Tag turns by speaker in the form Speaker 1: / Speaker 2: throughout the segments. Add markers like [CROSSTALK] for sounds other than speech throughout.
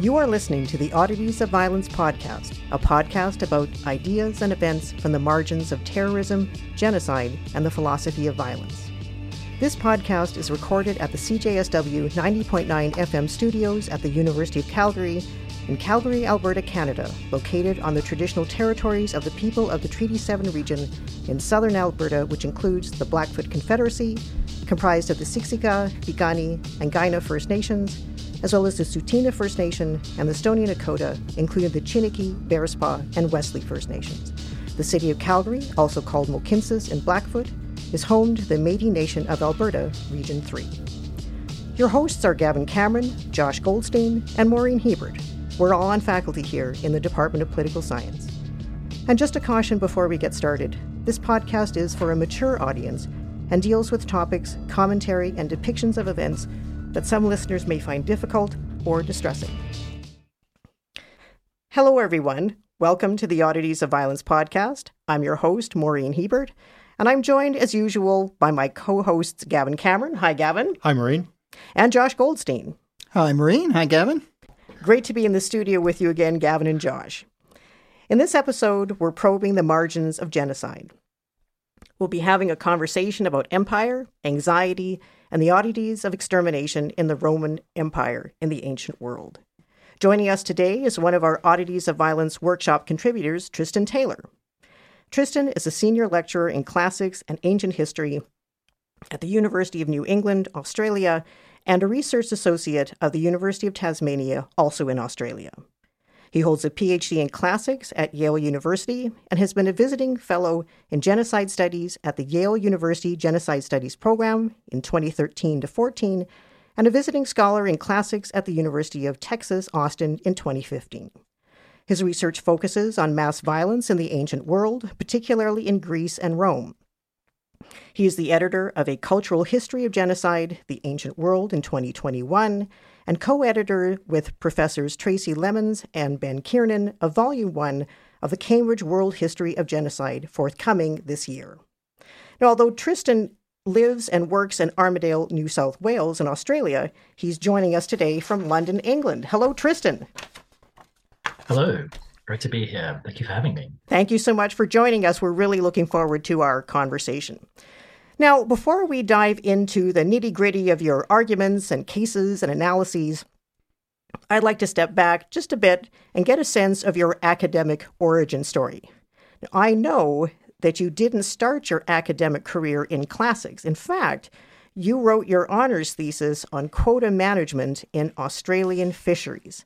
Speaker 1: You are listening to the Oddities of Violence podcast, a podcast about ideas and events from the margins of terrorism, genocide, and the philosophy of violence. This podcast is recorded at the CJSW 90.9 FM studios at the University of Calgary in Calgary, Alberta, Canada, located on the traditional territories of the people of the Treaty 7 region in southern Alberta, which includes the Blackfoot Confederacy, comprised of the Siksika, Piikani, and Kainai First Nations, as well as the Tsuut'ina First Nation and the Stoney Nakoda, including the Chiniki, Bearspaw, and Wesley First Nations. The city of Calgary, also called Mohkinstsis and Blackfoot, is home to the Métis Nation of Alberta, Region 3. Your hosts are Gavin Cameron, Josh Goldstein, and Maureen Hebert. We're all on faculty here in the Department of Political Science. And just a caution before we get started this podcast is for a mature audience and deals with topics, commentary, and depictions of events that some listeners may find difficult or distressing. Hello, everyone. Welcome to the Oddities of Violence podcast. I'm your host, Maureen Hebert, and I'm joined, as usual, by my co hosts, Gavin Cameron. Hi, Gavin.
Speaker 2: Hi, Maureen.
Speaker 1: And Josh Goldstein.
Speaker 3: Hi, Maureen. Hi, Gavin.
Speaker 1: Great to be in the studio with you again, Gavin and Josh. In this episode, we're probing the margins of genocide. We'll be having a conversation about empire, anxiety, and the oddities of extermination in the Roman Empire in the ancient world. Joining us today is one of our Oddities of Violence workshop contributors, Tristan Taylor. Tristan is a senior lecturer in classics and ancient history at the University of New England, Australia, and a research associate of the University of Tasmania, also in Australia. He holds a PhD in classics at Yale University and has been a visiting fellow in genocide studies at the Yale University Genocide Studies program in 2013 to 14 and a visiting scholar in classics at the University of Texas Austin in 2015. His research focuses on mass violence in the ancient world, particularly in Greece and Rome. He is the editor of A Cultural History of Genocide, The Ancient World in 2021, and co editor with Professors Tracy Lemos and Ben Kiernan of Volume 1 of the Cambridge World History of Genocide, forthcoming this year. Now, although Tristan lives and works in Armidale, New South Wales, in Australia, he's joining us today from London, England. Hello, Tristan.
Speaker 4: Hello. Great to be here. Thank you for having me.
Speaker 1: Thank you so much for joining us. We're really looking forward to our conversation. Now, before we dive into the nitty gritty of your arguments and cases and analyses, I'd like to step back just a bit and get a sense of your academic origin story. Now, I know that you didn't start your academic career in classics. In fact, you wrote your honors thesis on quota management in Australian fisheries.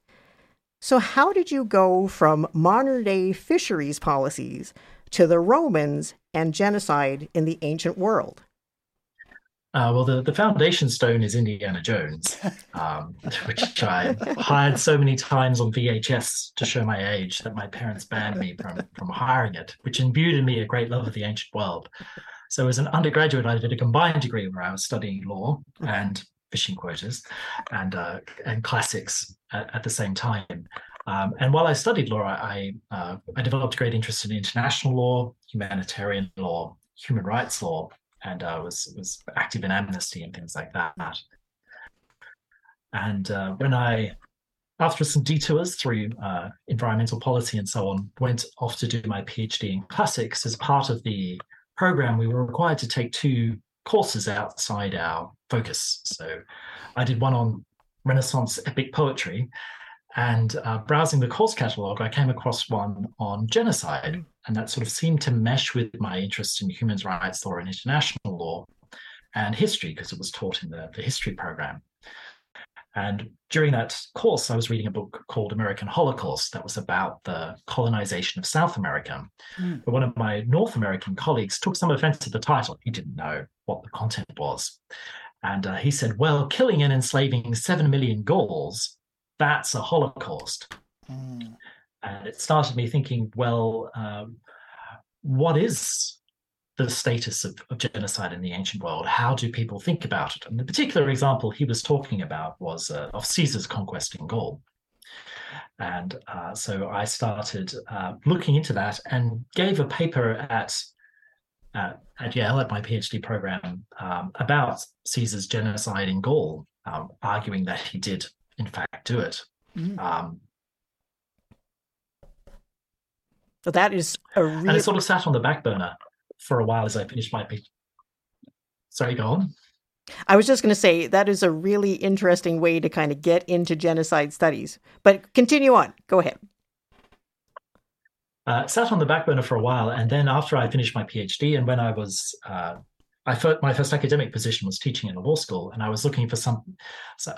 Speaker 1: So, how did you go from modern day fisheries policies to the Romans and genocide in the ancient world?
Speaker 4: Uh, well, the, the foundation stone is Indiana Jones, um, [LAUGHS] which I hired so many times on VHS to show my age that my parents banned me from, from hiring it, which imbued in me a great love of the ancient world. So, as an undergraduate, I did a combined degree where I was studying law and fishing quotas and uh, and classics at, at, the same time. Um, and while I studied law, I uh, I developed a great interest in international law, humanitarian law, human rights law, and uh, was was active in Amnesty and things like that. And uh, when I, after some detours through uh, environmental policy and so on, went off to do my PhD in classics as part of the program, we were required to take two courses outside our focus. So I did one on Renaissance epic poetry. And uh, browsing the course catalog, I came across one on genocide. And that sort of seemed to mesh with my interest in human rights law and international law and history, because it was taught in the, the history program. And during that course, I was reading a book called American Holocaust that was about the colonization of South America. Mm. But one of my North American colleagues took some offense to the title. He didn't know what the content was. And uh, he said, well, killing and enslaving 7 million Gauls, that's a Holocaust. Mm. And it started me thinking, well, um, what is the status of, of, genocide in the ancient world? How do people think about it? And the particular example he was talking about was uh, of Caesar's conquest in Gaul. And uh, so I started uh, looking into that and gave a paper at at, at Yale at my PhD program um, about Caesar's genocide in Gaul, um, arguing that he did in fact do it. Mm. Um,
Speaker 1: so that is a real...
Speaker 4: And it sort of sat on the back burner for a while as I finished my PhD. Sorry, go on.
Speaker 1: I was just going to say that is a really interesting way to kind of get into genocide studies. But continue on. Go ahead.
Speaker 4: Uh, sat on the back burner for a while, and then after I finished my PhD, and when I was, uh, I thought my first academic position was teaching in a law school, and I was looking for some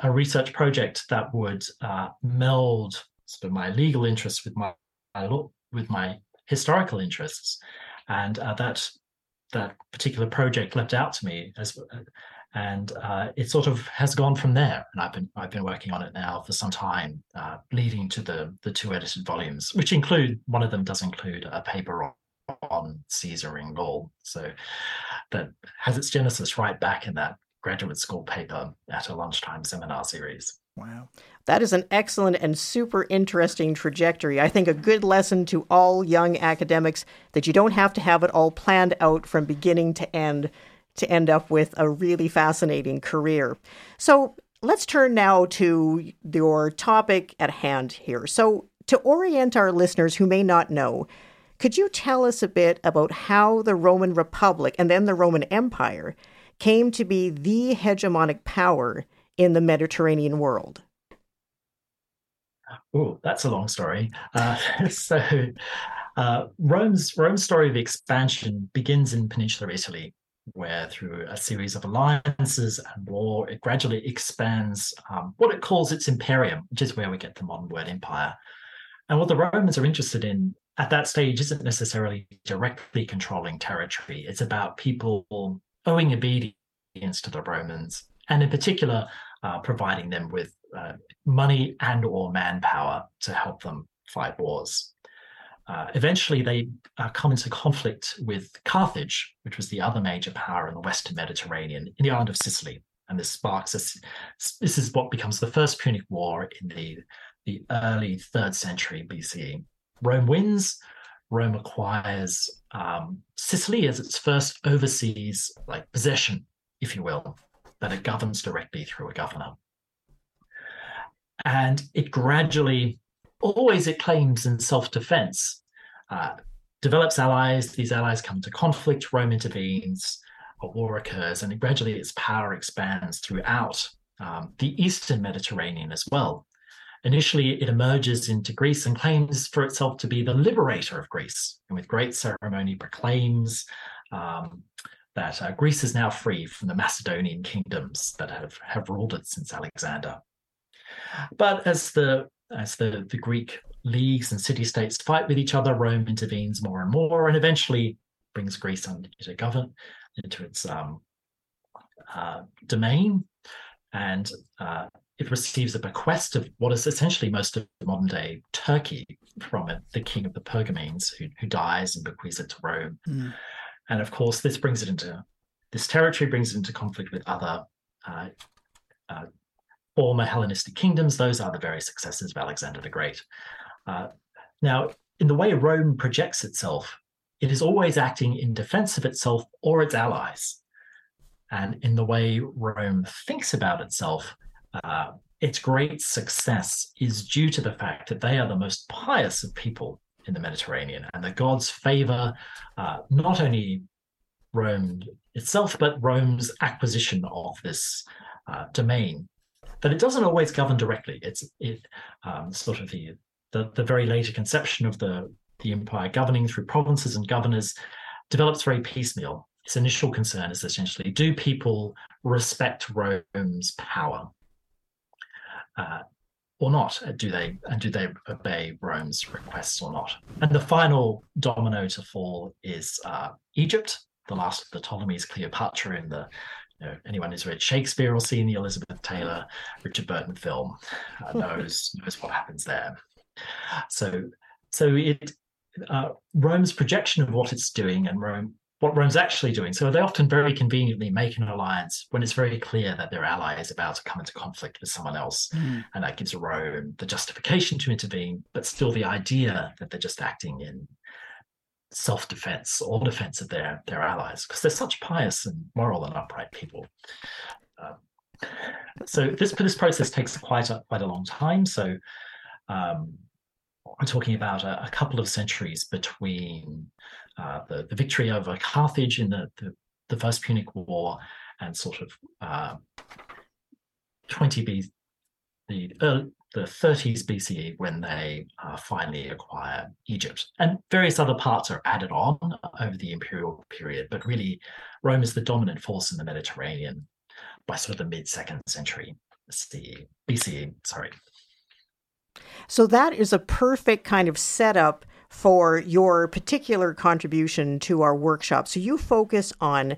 Speaker 4: a research project that would uh, meld sort of my legal interests with my, my law, with my historical interests, and uh, that that particular project leapt out to me as and uh, it sort of has gone from there. And I've been I've been working on it now for some time, uh, leading to the the two edited volumes, which include one of them does include a paper on, on Caesar in Gaul, so that has its genesis right back in that graduate school paper at a lunchtime seminar series.
Speaker 3: Wow.
Speaker 1: That is an excellent and super interesting trajectory. I think a good lesson to all young academics that you don't have to have it all planned out from beginning to end to end up with a really fascinating career. So let's turn now to your topic at hand here. So, to orient our listeners who may not know, could you tell us a bit about how the Roman Republic and then the Roman Empire came to be the hegemonic power in the Mediterranean world?
Speaker 4: Oh, that's a long story. Uh, [LAUGHS] so, uh, Rome's Rome's story of expansion begins in peninsular Italy where through a series of alliances and war, it gradually expands um, what it calls its imperium, which is where we get the modern word empire. And what the Romans are interested in at that stage isn't necessarily directly controlling territory. It's about people owing obedience to the Romans, and in particular, uh, providing them with uh, money and or manpower to help them fight wars. Uh, eventually, they uh, come into conflict with Carthage, which was the other major power in the Western Mediterranean, in the island of Sicily. And this sparks this. This is what becomes the First Punic War in the, the early third century BCE. Rome wins. Rome acquires um, Sicily as its first overseas like possession, if you will, that it governs directly through a governor. And it gradually always it claims in self-defense, uh, develops allies. These allies come to conflict. Rome intervenes. A war occurs, and gradually its power expands throughout um, the eastern Mediterranean as well. Initially, it emerges into Greece and claims for itself to be the liberator of Greece, and with great ceremony proclaims um, that uh, Greece is now free from the Macedonian kingdoms that have, have ruled it since Alexander. But as the as the, the Greek leagues and city states fight with each other, Rome intervenes more and more, and eventually brings Greece under govern into its um, uh, domain, and uh, it receives a bequest of what is essentially most of modern day Turkey from it, the king of the Pergamenes, who, who dies and bequeaths it to Rome. Mm. And of course, this brings it into this territory brings it into conflict with other uh, uh, former Hellenistic kingdoms. Those are the very successors of Alexander the Great. Uh, now, in the way Rome projects itself, it is always acting in defense of itself or its allies. And in the way Rome thinks about itself, uh, its great success is due to the fact that they are the most pious of people in the Mediterranean, and the gods favor uh, not only Rome itself, but Rome's acquisition of this uh, domain but it doesn't always govern directly. It's it um, sort of the, the the very later conception of the the empire governing through provinces and governors develops very piecemeal. Its initial concern is essentially: do people respect Rome's power? Uh, or not? Do they and do they obey Rome's requests or not? And the final domino to fall is uh, Egypt, the last of the Ptolemies, Cleopatra in the you know, anyone who's read Shakespeare or seen the Elizabeth Taylor, Richard Burton film uh, [LAUGHS] knows knows what happens there. So, so it uh, Rome's projection of what it's doing and Rome what Rome's actually doing. So they often very conveniently make an alliance when it's very clear that their ally is about to come into conflict with someone else. Mm. And that gives Rome the justification to intervene, but still the idea that they're just acting in self-defense or defense of their their allies because they're such pious and moral and upright people. Um, so this this process takes quite a quite a long time. So um, we're talking about a, a, couple of centuries between uh, the, the victory over Carthage in the, the, the First Punic War and sort of uh, 20 B, the early, the 30s BCE when they uh, finally acquire Egypt. And various other parts are added on over the imperial period, but really Rome is the dominant force in the Mediterranean by sort of the mid second century CE, BCE. Sorry.
Speaker 1: So that is a perfect kind of setup for your particular contribution to our workshop. So you focus on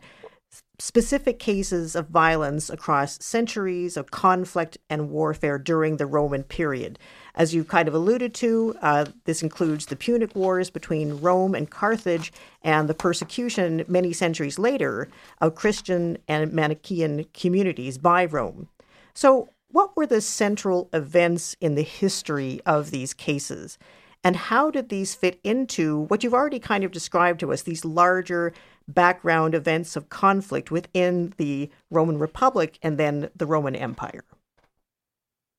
Speaker 1: specific cases of violence across centuries of conflict and warfare during the Roman period. As you've kind of alluded to, uh, this includes the Punic Wars between Rome and Carthage and the persecution many centuries later of Christian and Manichaean communities by Rome. So, what were the central events in the history of these cases? And how did these fit into what you've already kind of described to us, these larger background events of conflict within the Roman Republic and then the Roman Empire?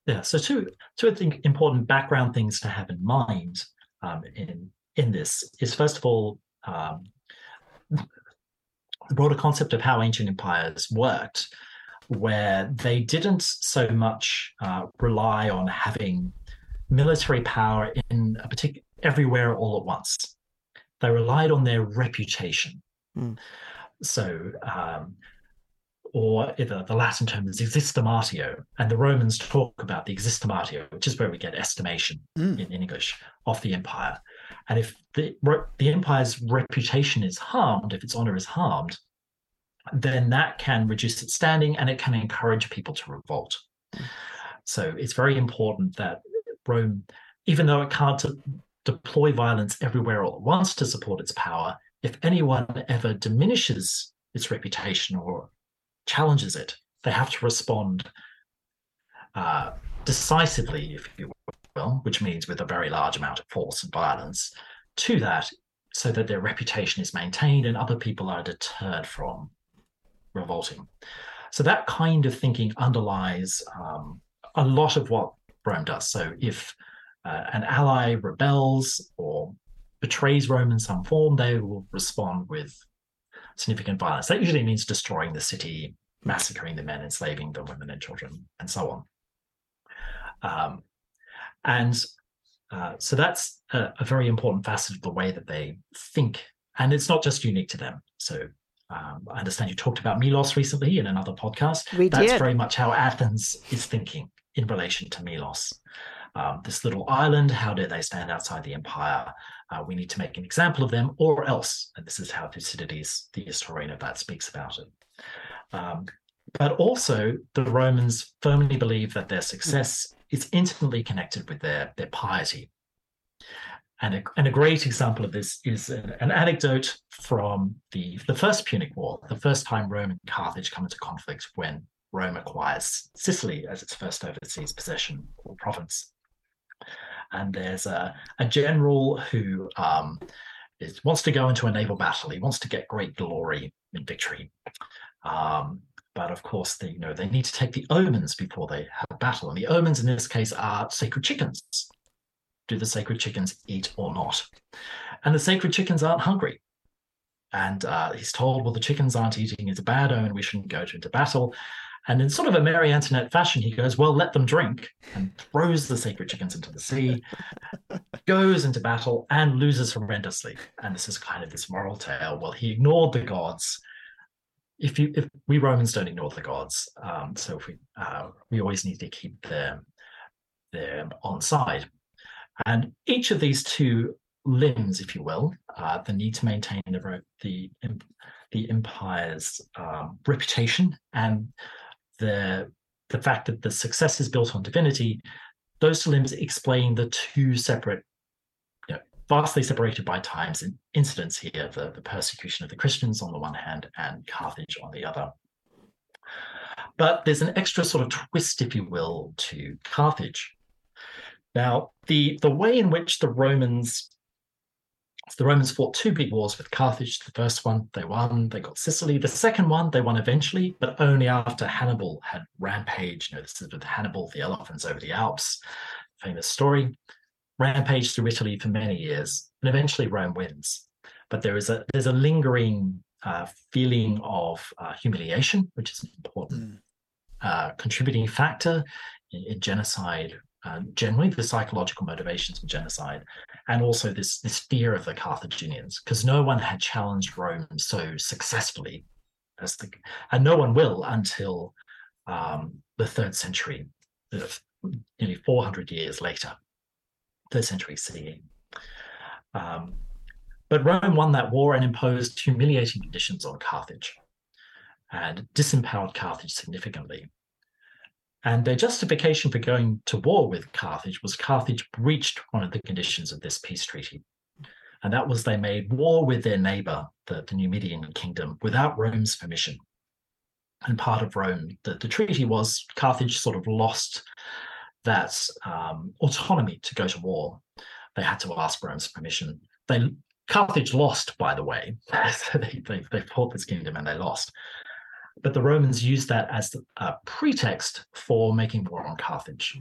Speaker 4: Yeah, so two two I think important background things to have in mind um, in in this is first of all um, the broader concept of how ancient empires worked, where they didn't so much uh, rely on having military power in a particular everywhere all at once. They relied on their reputation. Mm. So, um, or the, the Latin term is existimatio, and the Romans talk about the existimatio, which is where we get estimation mm. in, English of the empire. And if the the empire's reputation is harmed, if its honor is harmed, then that can reduce its standing and it can encourage people to revolt. Mm. So it's very important that Rome, even though it can't deploy violence everywhere all at once to support its power, if anyone ever diminishes its reputation or challenges it, they have to respond uh, decisively, if you will, which means with a very large amount of force and violence to that, so that their reputation is maintained and other people are deterred from revolting. So that kind of thinking underlies um, a lot of what Rome does. So if uh, an ally rebels or betrays Rome in some form, they will respond with significant violence. That usually means destroying the city, massacring the men, enslaving the women and children, and so on. Um, and uh, so that's a, a, very important facet of the way that they think. And it's not just unique to them. So um, I understand you talked about Milos recently in another podcast.
Speaker 1: We
Speaker 4: That's
Speaker 1: did.
Speaker 4: very much how Athens is thinking in relation to Milos. Um, this little island, how do they stand outside the empire? Uh, we need to make an example of them, or else, and this is how Thucydides, the historian of that, speaks about it. Um, but also, the Romans firmly believe that their success is intimately connected with their, their piety. And a, and a great example of this is an, an anecdote from the, the First Punic War, the first time Rome and Carthage come into conflict when Rome acquires Sicily as its first overseas possession or province. And there's a, a general who um, is, wants to go into a naval battle. He wants to get great glory in victory. Um, but of course, they, you know, they need to take the omens before they have battle. And the omens in this case are sacred chickens. Do the sacred chickens eat or not? And the sacred chickens aren't hungry. And uh, he's told, well, the chickens aren't eating. It's a bad omen. We shouldn't go into battle. And in sort of a Marie Antoinette fashion, he goes, Well, let them drink, and throws the sacred chickens into the sea, goes into battle, and loses horrendously. And this is kind of this moral tale. Well, he ignored the gods. If you, if we Romans don't ignore the gods, um, so if we, uh, we always need to keep them, them on side. And each of these two limbs, if you will, uh, the need to maintain the the, the empire's um, reputation and the the fact that the success is built on divinity, those limbs explain the two separate, you know, vastly separated by times and incidents here, the, the persecution of the Christians on the one hand and Carthage on the other. But there's an extra sort of twist, if you will, to Carthage. Now, the, the way in which the Romans the Romans fought two big wars with Carthage. The first one, they won, they got Sicily. The second one, they won eventually, but only after Hannibal had rampaged. You know, this is with Hannibal, the elephants over the Alps, famous story. Rampaged through Italy for many years, and eventually Rome wins. But there is a there's a lingering uh, feeling of uh, humiliation, which is an important mm. uh, contributing factor in, in genocide uh, generally the psychological motivations for genocide, and also this this fear of the Carthaginians, because no one had challenged Rome so successfully as the, and no one will until um, the third century, nearly 400 years later, third century CE. Um, but Rome won that war and imposed humiliating conditions on Carthage and disempowered Carthage significantly. And their justification for going to war with Carthage was Carthage breached one of the conditions of this peace treaty. And that was they made war with their neighbor, the, the Numidian kingdom, without Rome's permission. And part of Rome, the, the treaty was Carthage sort of lost that um, autonomy to go to war. They had to ask Rome's permission. They Carthage lost, by the way. [LAUGHS] they, they, they fought this kingdom and they lost. But the Romans used that as a pretext for making war on Carthage.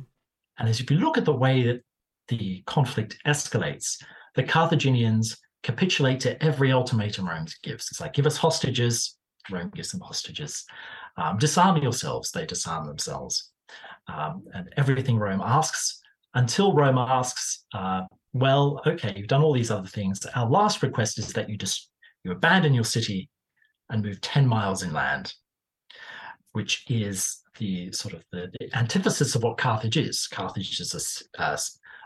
Speaker 4: And as if you look at the way that the conflict escalates, the Carthaginians capitulate to every ultimatum Rome gives. It's like, give us hostages. Rome gives them hostages. Um, disarm yourselves. They disarm themselves. Um, and everything Rome asks, until Rome asks, uh, well, okay, you've done all these other things. Our last request is that you just you abandon your city and move 10 miles inland which is the sort of the, the antithesis of what Carthage is. Carthage is a, a,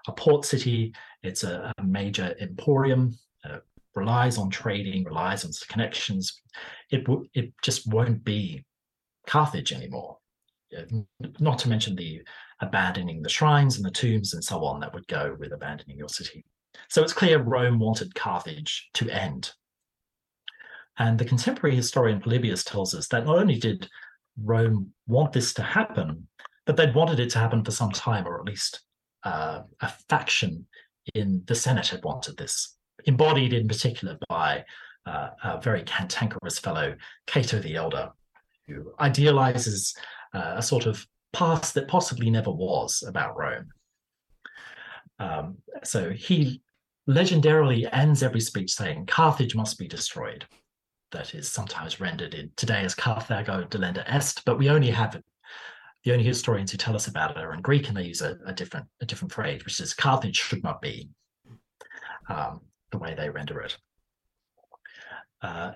Speaker 4: a port city. It's a, a major emporium. Uh, relies on trading, relies on connections. It w- it just won't be Carthage anymore. Not to mention the abandoning the shrines and the tombs and so on that would go with abandoning your city. So it's clear Rome wanted Carthage to end. And the contemporary historian Polybius tells us that not only did Rome want this to happen, but they'd wanted it to happen for some time, or at least uh, a faction in the Senate had wanted this, embodied in particular by uh, a very cantankerous fellow, Cato the Elder, who idealizes uh, a sort of past that possibly never was about Rome. Um, so he legendarily ends every speech saying, Carthage must be destroyed that is sometimes rendered in today as Carthago delenda est, but we only have the only historians who tell us about it are in Greek, and they use a, a different a different phrase, which is Carthage should not be, um, the way they render it. Uh,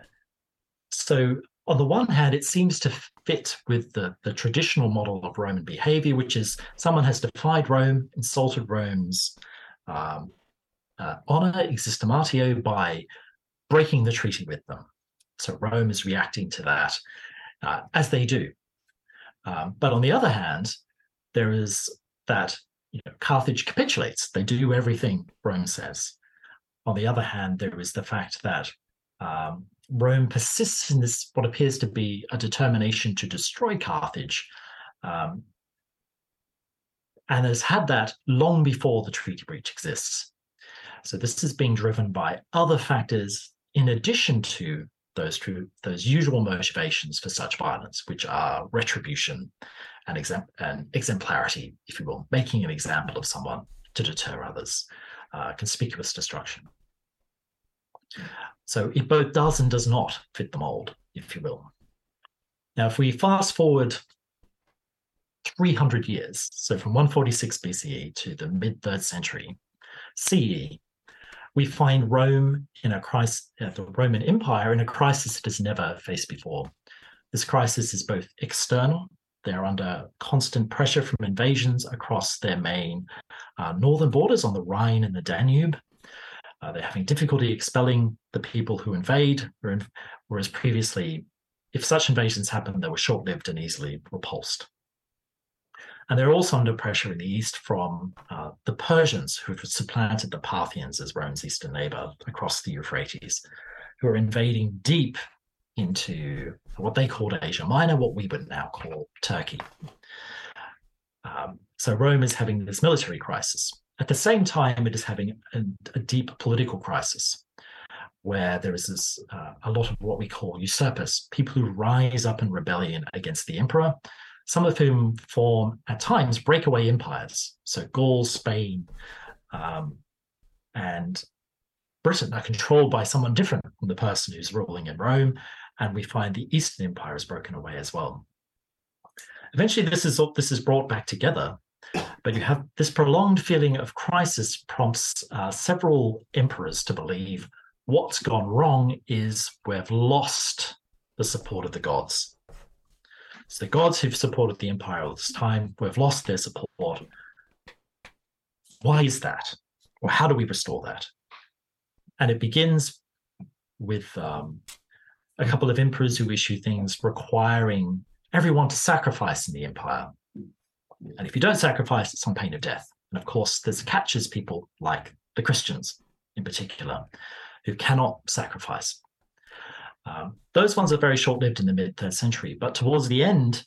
Speaker 4: so on the one hand, it seems to fit with the, the traditional model of Roman behavior, which is someone has defied Rome, insulted Rome's um, uh, honor, existimatio, by breaking the treaty with them. So Rome is reacting to that, uh, as they do. Um, but on the other hand, there is that you know, Carthage capitulates; they do everything Rome says. On the other hand, there is the fact that um, Rome persists in this what appears to be a determination to destroy Carthage, um, and has had that long before the treaty breach exists. So this is being driven by other factors in addition to those true those usual motivations for such violence, which are retribution and, and exemplarity, if you will, making an example of someone to deter others, uh, conspicuous destruction. So it both does and does not fit the mold, if you will. Now, if we fast forward 300 years, so from 146 BCE to the mid third century CE, we find Rome in a crisis, uh, the Roman Empire in a crisis it has never faced before. This crisis is both external, they're under constant pressure from invasions across their main uh, northern borders on the Rhine and the Danube. Uh, they're having difficulty expelling the people who invade, whereas previously, if such invasions happened, they were short lived and easily repulsed. And they're also under pressure in the east from uh, the Persians, who've supplanted the Parthians as Rome's eastern neighbor across the Euphrates, who are invading deep into what they called Asia Minor, what we would now call Turkey. Um, so Rome is having this military crisis. At the same time, it is having a, a deep political crisis. where there is this, uh, a lot of what we call usurpers, people who rise up in rebellion against the emperor, some of whom form at times breakaway empires. So Gaul, Spain, um, and Britain are controlled by someone different from the person who's ruling in Rome, and we find the Eastern Empire is broken away as well. Eventually, this is this is brought back together, but you have this prolonged feeling of crisis prompts uh, several emperors to believe what's gone wrong is we've lost the support of the gods. So the gods who've supported the empire all this time, we've lost their support. Why is that? Or how do we restore that? And it begins with um, a couple of emperors who issue things requiring everyone to sacrifice in the empire. And if you don't sacrifice, it's on pain of death. And of course, this catches people like the Christians in particular, who cannot sacrifice. Um, those ones are very short lived in the mid third century. But towards the end,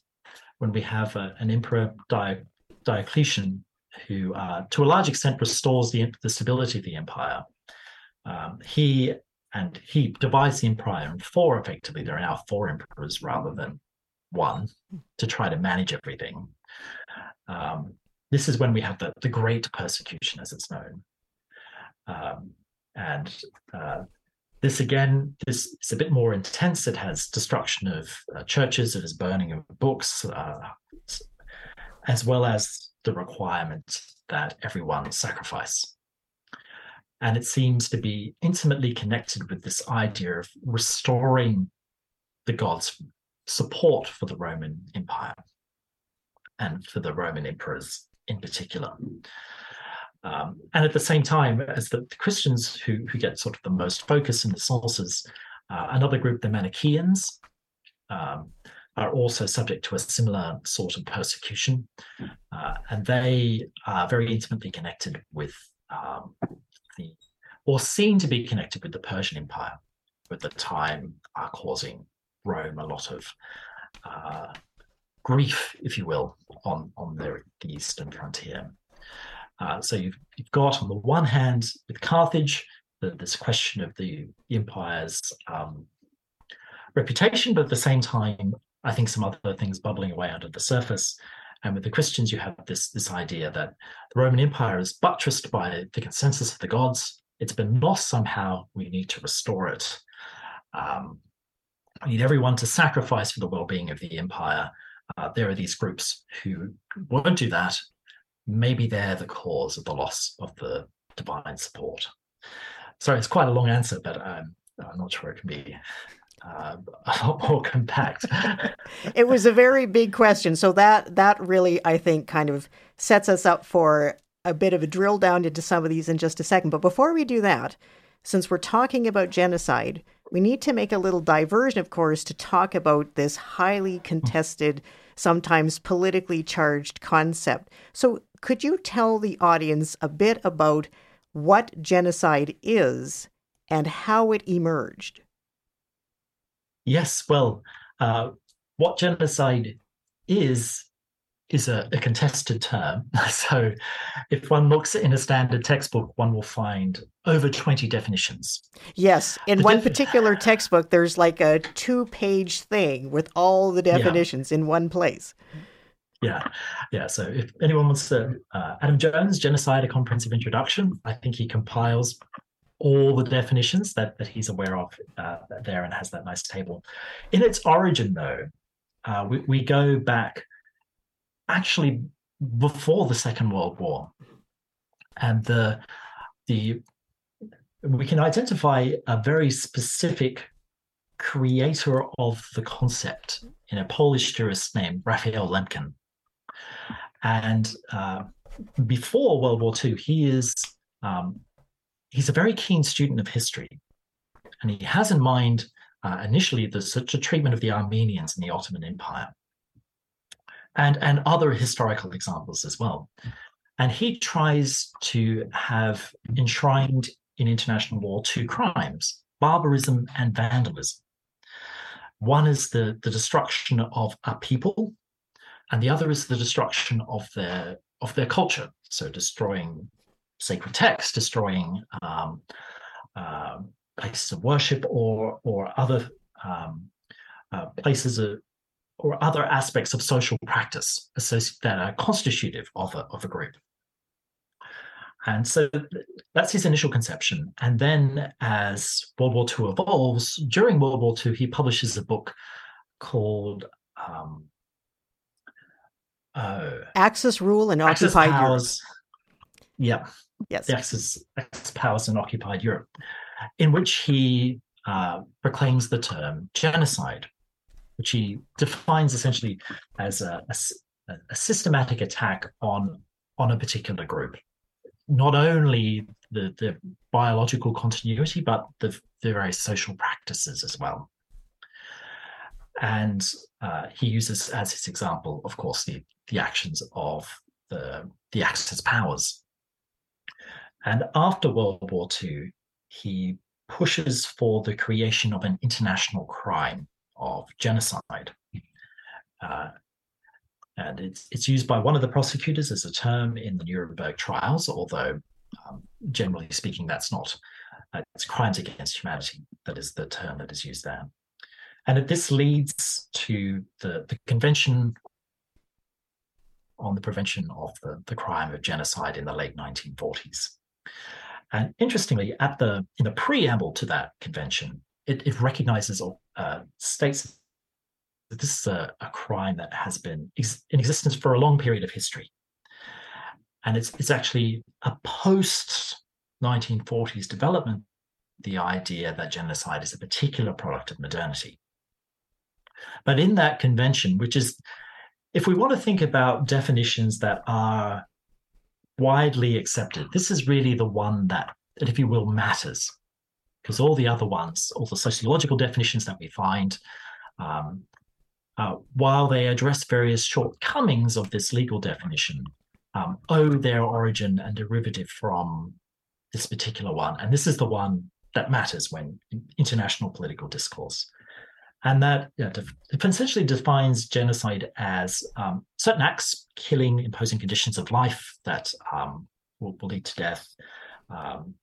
Speaker 4: when we have uh, an emperor, Diocletian, who uh, to a large extent restores the, the stability of the empire, um, he and he divides the empire in four effectively. There are now four emperors rather than one to try to manage everything. Um, this is when we have the, the Great Persecution, as it's known. Um, and uh, this again this is a bit more intense. It has destruction of uh, churches, it is burning of books, uh, as well as the requirement that everyone sacrifice. And it seems to be intimately connected with this idea of restoring the gods' support for the Roman Empire and for the Roman emperors in particular. Um, and at the same time, as the, the, Christians who, who get sort of the most focus in the sources, uh, another group, the Manichaeans, um, are also subject to a similar sort of persecution. Uh, and they are very intimately connected with um, the, or seen to be connected with the Persian Empire, at the time are causing Rome a lot of uh, grief, if you will, on, on their, the eastern frontier. Uh, so you've, you've got, on the one hand, with Carthage, the, this question of the empire's um, reputation, but at the same time, I think some other things bubbling away under the surface. And with the Christians, you have this, this idea that the Roman Empire is buttressed by the consensus of the gods. It's been lost somehow. We need to restore it. Um, we need everyone to sacrifice for the well being of the empire. Uh, there are these groups who won't do that maybe they're the cause of the loss of the divine support. Sorry, it's quite a long answer, but um, I'm not sure it can be uh, a [LAUGHS] lot more compact. [LAUGHS]
Speaker 1: it was a very big question, so that that really, I think, kind of sets us up for a bit of a drill down into some of these in just a second. But before we do that, since we're talking about genocide, we need to make a little diversion, of course, to talk about this highly contested, sometimes politically charged concept. So, could you tell the audience a bit about what genocide is and how it emerged?
Speaker 4: Yes, well, uh, what genocide is is a, a, contested term. [LAUGHS] So, if one looks in a standard textbook, one will find over 20 definitions.
Speaker 1: Yes. In the one particular textbook, there's like a two page thing with all the definitions yeah. in one place
Speaker 4: yeah. Yeah so if anyone wants to uh, adam jones genocide a comprehensive introduction i think he compiles all the definitions that, that he's aware of uh, there and has that nice table. In its origin though uh, we, we go back actually before the second world war. And the the we can identify a very specific creator of the concept in a Polish jurist named Raphael Lemkin. And uh, before World War II, he is um, he's a very keen student of history, and he has in mind uh, initially the such a treatment of the Armenians in the Ottoman Empire, and and other historical examples as well. And he tries to have enshrined in international law two crimes: barbarism and vandalism. One is the, the destruction of a people and the other is the destruction of their of their culture. So destroying sacred texts, destroying um, uh, places of worship or or other um, uh, places of, or other aspects of social practice that are constitutive of a, of a group. And so that's his initial conception. And then as World War II evolves, during World War II, he publishes a book called um,
Speaker 1: uh, Axis Rule and
Speaker 4: Axis
Speaker 1: Occupied
Speaker 4: Powers.
Speaker 1: Europe.
Speaker 4: Yeah.
Speaker 1: Yes.
Speaker 4: The Axis, Axis Powers in Occupied Europe, in which he uh, proclaims the term genocide, which he defines essentially as a, a, a systematic attack on on a particular group not only the, the biological continuity, but the, the very social practices as well. And uh, he uses as his example, of course, the, the actions of the, the Axis powers. And after World War II, he pushes for the creation of an international crime of genocide. Uh, and it's it's used by one of the prosecutors as a term in the Nuremberg trials, although um, generally speaking, that's not. Uh, it's crimes against humanity that is the term that is used there, and this leads to the the convention on the prevention of the, the crime of genocide in the late 1940s. And interestingly, at the in the preamble to that convention, it, it recognizes or uh, states that this is a, a crime that has been ex- in existence for a long period of history. And it's, it's actually a post 1940s development, the idea that genocide is a particular product of modernity. But in that convention, which is, if we want to think about definitions that are widely accepted, this is really the one that, that if you will, matters. Because all the other ones, all the sociological definitions that we find, um, uh, while they address various shortcomings of this legal definition, um, owe their origin and derivative from this particular one. And this is the one that matters when international political discourse. And that yeah, def- essentially defines genocide as um, certain acts, killing, imposing conditions of life that um, will, will, lead to death, um,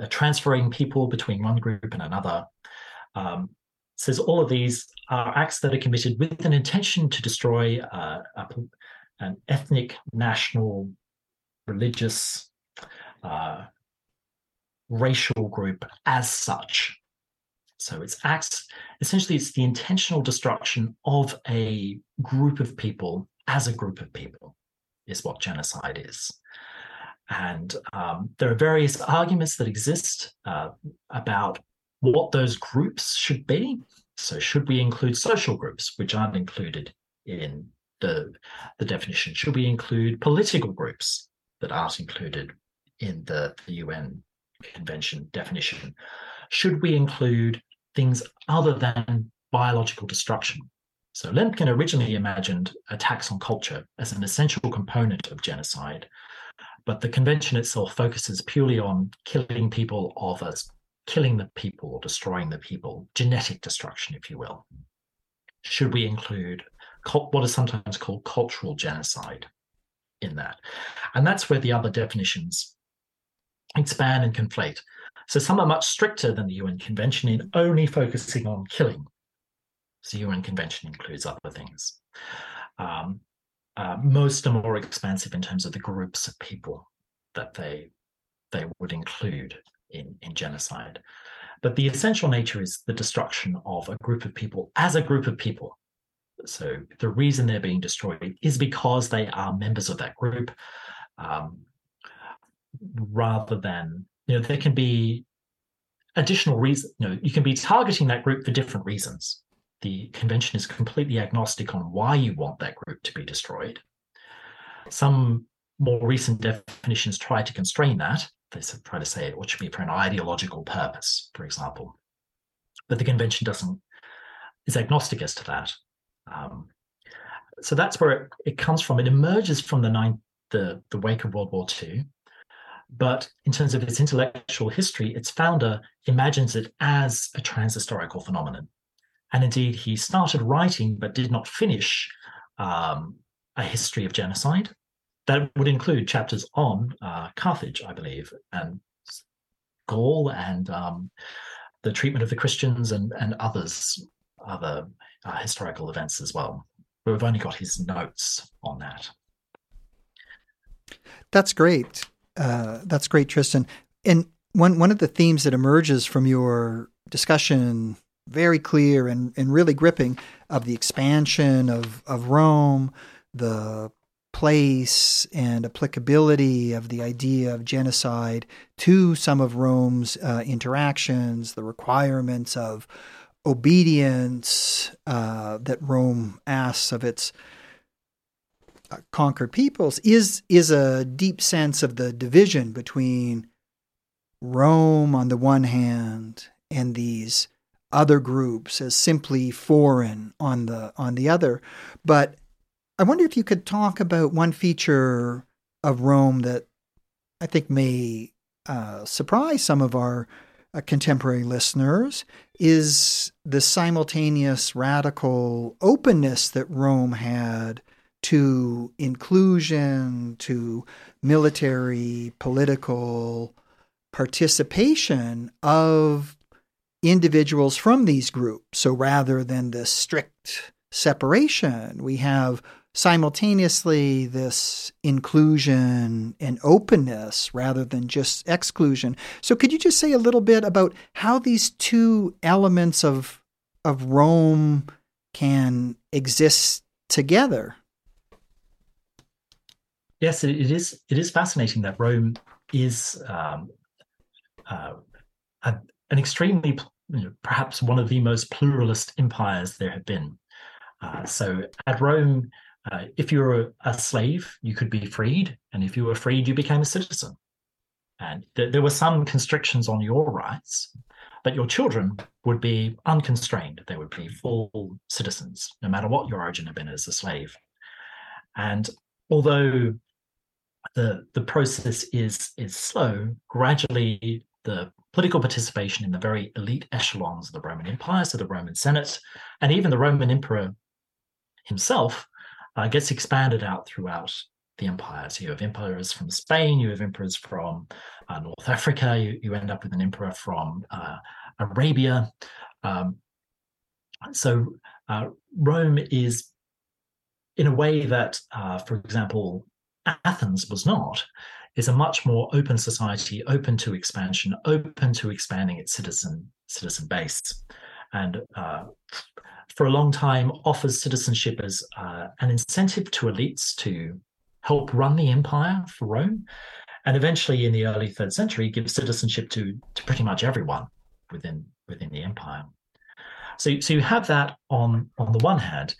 Speaker 4: uh, transferring people between one group and another, um, says all of these are acts that are committed with an intention to destroy uh, a, an ethnic, national, religious, uh, racial group as such. So it's acts, essentially, it's the intentional destruction of a group of people as a group of people, is what genocide is. And um, there are various arguments that exist uh, about what those groups should be. So, should we include social groups, which aren't included in the, the definition? Should we include political groups that aren't included in the, the UN Convention definition? Should we include things other than biological destruction? So, Lemkin originally imagined attacks on culture as an essential component of genocide, but the convention itself focuses purely on killing people of us, killing the people or destroying the people, genetic destruction, if you will? Should we include what is sometimes called cultural genocide in that? And that's where the other definitions expand and conflate. So some are much stricter than the UN Convention in only focusing on killing. So UN Convention includes other things. Um, uh, most are more expansive in terms of the groups of people that they they would include in, in genocide. But the essential nature is the destruction of a group of people as a group of people. So the reason they're being destroyed is because they are members of that group, um, rather than you know there can be additional reasons. You know, you can be targeting that group for different reasons. The convention is completely agnostic on why you want that group to be destroyed. Some more recent definitions try to constrain that they try to say it should be for an ideological purpose, for example. But the convention doesn't is agnostic as to that. Um, so that's where it, it, comes from. It emerges from the the the wake of World War II, but in terms of its intellectual history, its founder imagines it as a transhistorical phenomenon. And indeed, he started writing but did not finish um, a history of genocide that would include chapters on uh, Carthage, I believe, and Gaul and um, the treatment of the Christians and, and others, other uh, historical events as well. We've only got his notes on that.
Speaker 3: That's great. Uh, that's great, Tristan. And one one of the themes that emerges from your discussion, very clear and, and really gripping, of the expansion of, of Rome, the place and applicability of the idea of genocide to some of Rome's uh, interactions, the requirements of obedience uh, that Rome asks of its conquered peoples is is a deep sense of the division between Rome on the one hand and these other groups as simply foreign on the on the other. But I wonder if you could talk about one feature of Rome that I think may uh, surprise some of our uh, contemporary listeners is the simultaneous radical openness that Rome had to inclusion, to military, political participation of individuals from these groups. So rather than this strict separation, we have simultaneously this inclusion and openness rather than just exclusion. So could you just say a little bit about how these two elements of of Rome can exist together?
Speaker 4: Yes, it is. It is fascinating that Rome is um, uh, a, an extremely you know, perhaps one of the most pluralist empires there have been. Uh, so at Rome, uh, if you were a slave, you could be freed, and if you were freed, you became a citizen. And th- there were some constrictions on your rights, but your children would be unconstrained. They would be full citizens, no matter what your origin had been as a slave. And although the the process is is slow, gradually the political participation in the very elite echelons of the Roman Empire, so the Roman Senate, and even the Roman Emperor himself, uh, gets expanded out throughout the empire. So you have emperors from Spain, you have emperors from uh, North Africa, you, you end up with an emperor from uh, Arabia. Um, so uh, Rome is, in a way that, uh, for example, Athens was not, is a much more open society, open to expansion, open to expanding its citizen citizen base, and uh, for a long time offers citizenship as uh, an incentive to elites to help run the empire for Rome, and eventually in the early third century gives citizenship to to pretty much everyone within within the empire. So so you have that on on the one hand.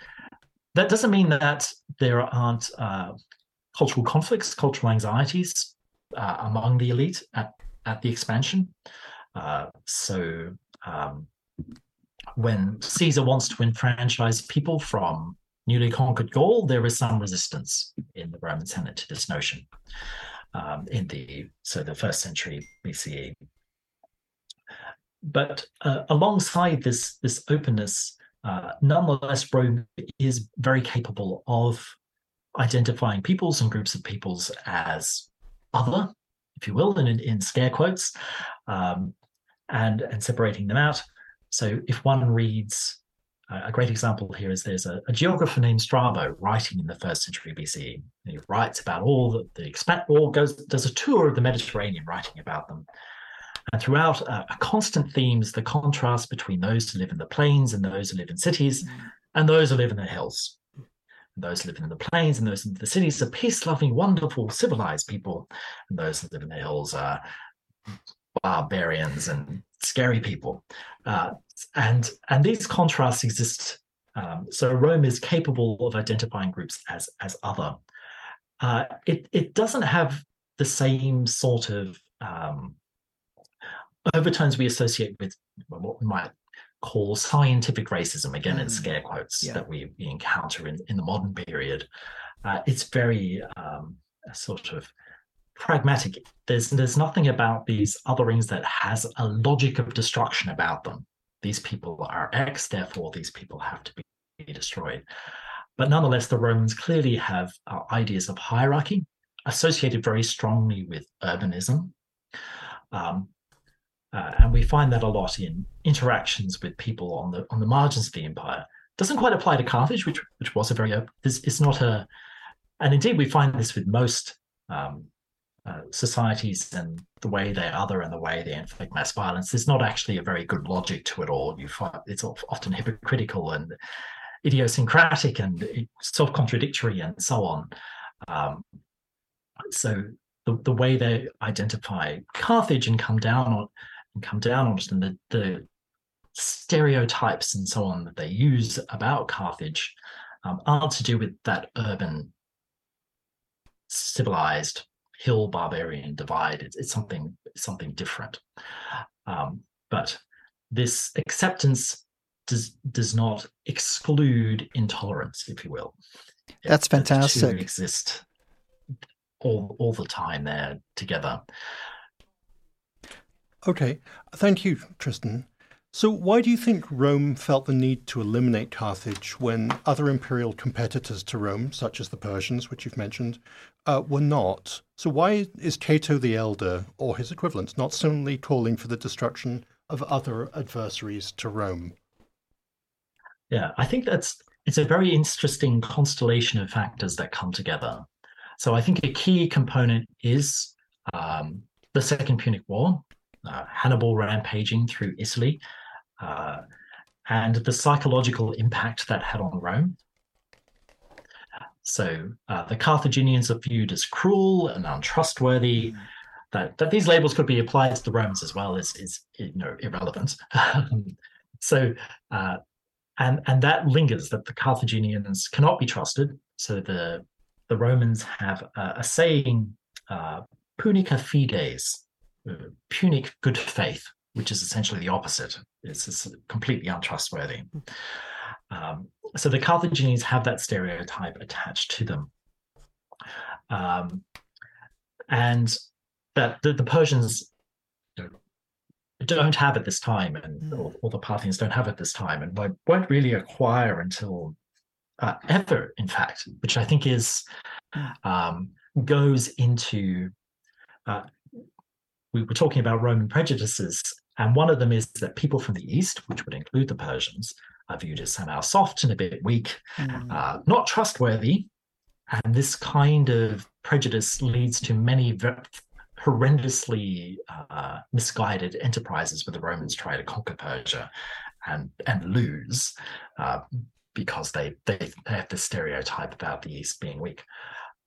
Speaker 4: That doesn't mean that there aren't uh, cultural conflicts, cultural anxieties uh, among the elite at, at the expansion. Uh, so um, when Caesar wants to enfranchise people from newly conquered Gaul, there is some resistance in the Roman Senate to this notion. Um, in the so the first century BCE, but uh, alongside this this openness, uh, nonetheless, Rome is very capable of identifying peoples and groups of peoples as other, if you will, in, in scare quotes, um, and and separating them out. So if one reads, uh, a great example here is there's a, a, geographer named Strabo writing in the first century BCE. He writes about all the, the expat, all goes does a tour of the Mediterranean, writing about them. And throughout, uh, a constant theme is the contrast between those who live in the plains and those who live in cities, mm. and those who live in the hills those living in the plains and those in the cities are peace-loving, wonderful, civilized people, and those that live in the hills are barbarians and scary people. Uh, and and these contrasts exist. Um, so Rome is capable of identifying groups as as other. Uh, it it doesn't have the same sort of um, overtones we associate with what we might call scientific racism, again mm. in scare quotes, yeah. that we, we, encounter in, in the modern period. Uh, it's very um, sort of pragmatic. There's there's nothing about these otherings that has a logic of destruction about them. These people are X, therefore these people have to be destroyed. But nonetheless, the Romans clearly have uh, ideas of hierarchy associated very strongly with urbanism. Um, uh, and we find that a lot in interactions with people on the on the margins of the empire. Doesn't quite apply to Carthage, which which was a very it's, it's not a, and indeed we find this with most um, uh, societies and the way they other and the way they inflict mass violence. There's not actually a very good logic to it all. You find it's often hypocritical and idiosyncratic and self-contradictory and so on. Um, so the, the way they identify Carthage and come down on come down on it and the, the stereotypes and so on that they use about Carthage um, are to do with that urban, civilized hill barbarian divide. It's, it's something something different. Um, but this acceptance does does not exclude intolerance, if you will.
Speaker 3: That's fantastic.
Speaker 4: exist all all the time there together.
Speaker 2: Okay, thank you, Tristan. So, why do you think Rome felt the need to eliminate Carthage when other imperial competitors to Rome, such as the Persians, which you've mentioned, uh, were not? So, why is Cato the Elder or his equivalents not similarly calling for the destruction of other adversaries to Rome?
Speaker 4: Yeah, I think that's it's a very interesting constellation of factors that come together. So, I think a key component is um, the Second Punic War, uh, Hannibal rampaging through Italy, uh, and the psychological impact that had on Rome. So uh, the Carthaginians are viewed as cruel and untrustworthy. Mm. That, that these labels could be applied to the Romans as well is, is you know irrelevant. [LAUGHS] so uh, and and that lingers that the Carthaginians cannot be trusted. So the the Romans have a, a saying, uh, "Punica fides," Punic good faith, which is essentially the opposite. It's, it's completely untrustworthy. Um, so the Carthaginians have that stereotype attached to them. Um, and that the, the Persians don't have at this time, and or, or, the Parthians don't have at this time, and won't, won't really acquire until uh, ever, in fact, which I think is um, goes into. Uh, we were talking about Roman prejudices and one of them is that people from the East, which would include the Persians, are viewed as somehow soft and a bit weak, mm. uh, not trustworthy. And this kind of prejudice leads to many horrendously uh, misguided enterprises where the Romans try to conquer Persia and, and lose uh, because they, they, they have this stereotype about the East being weak.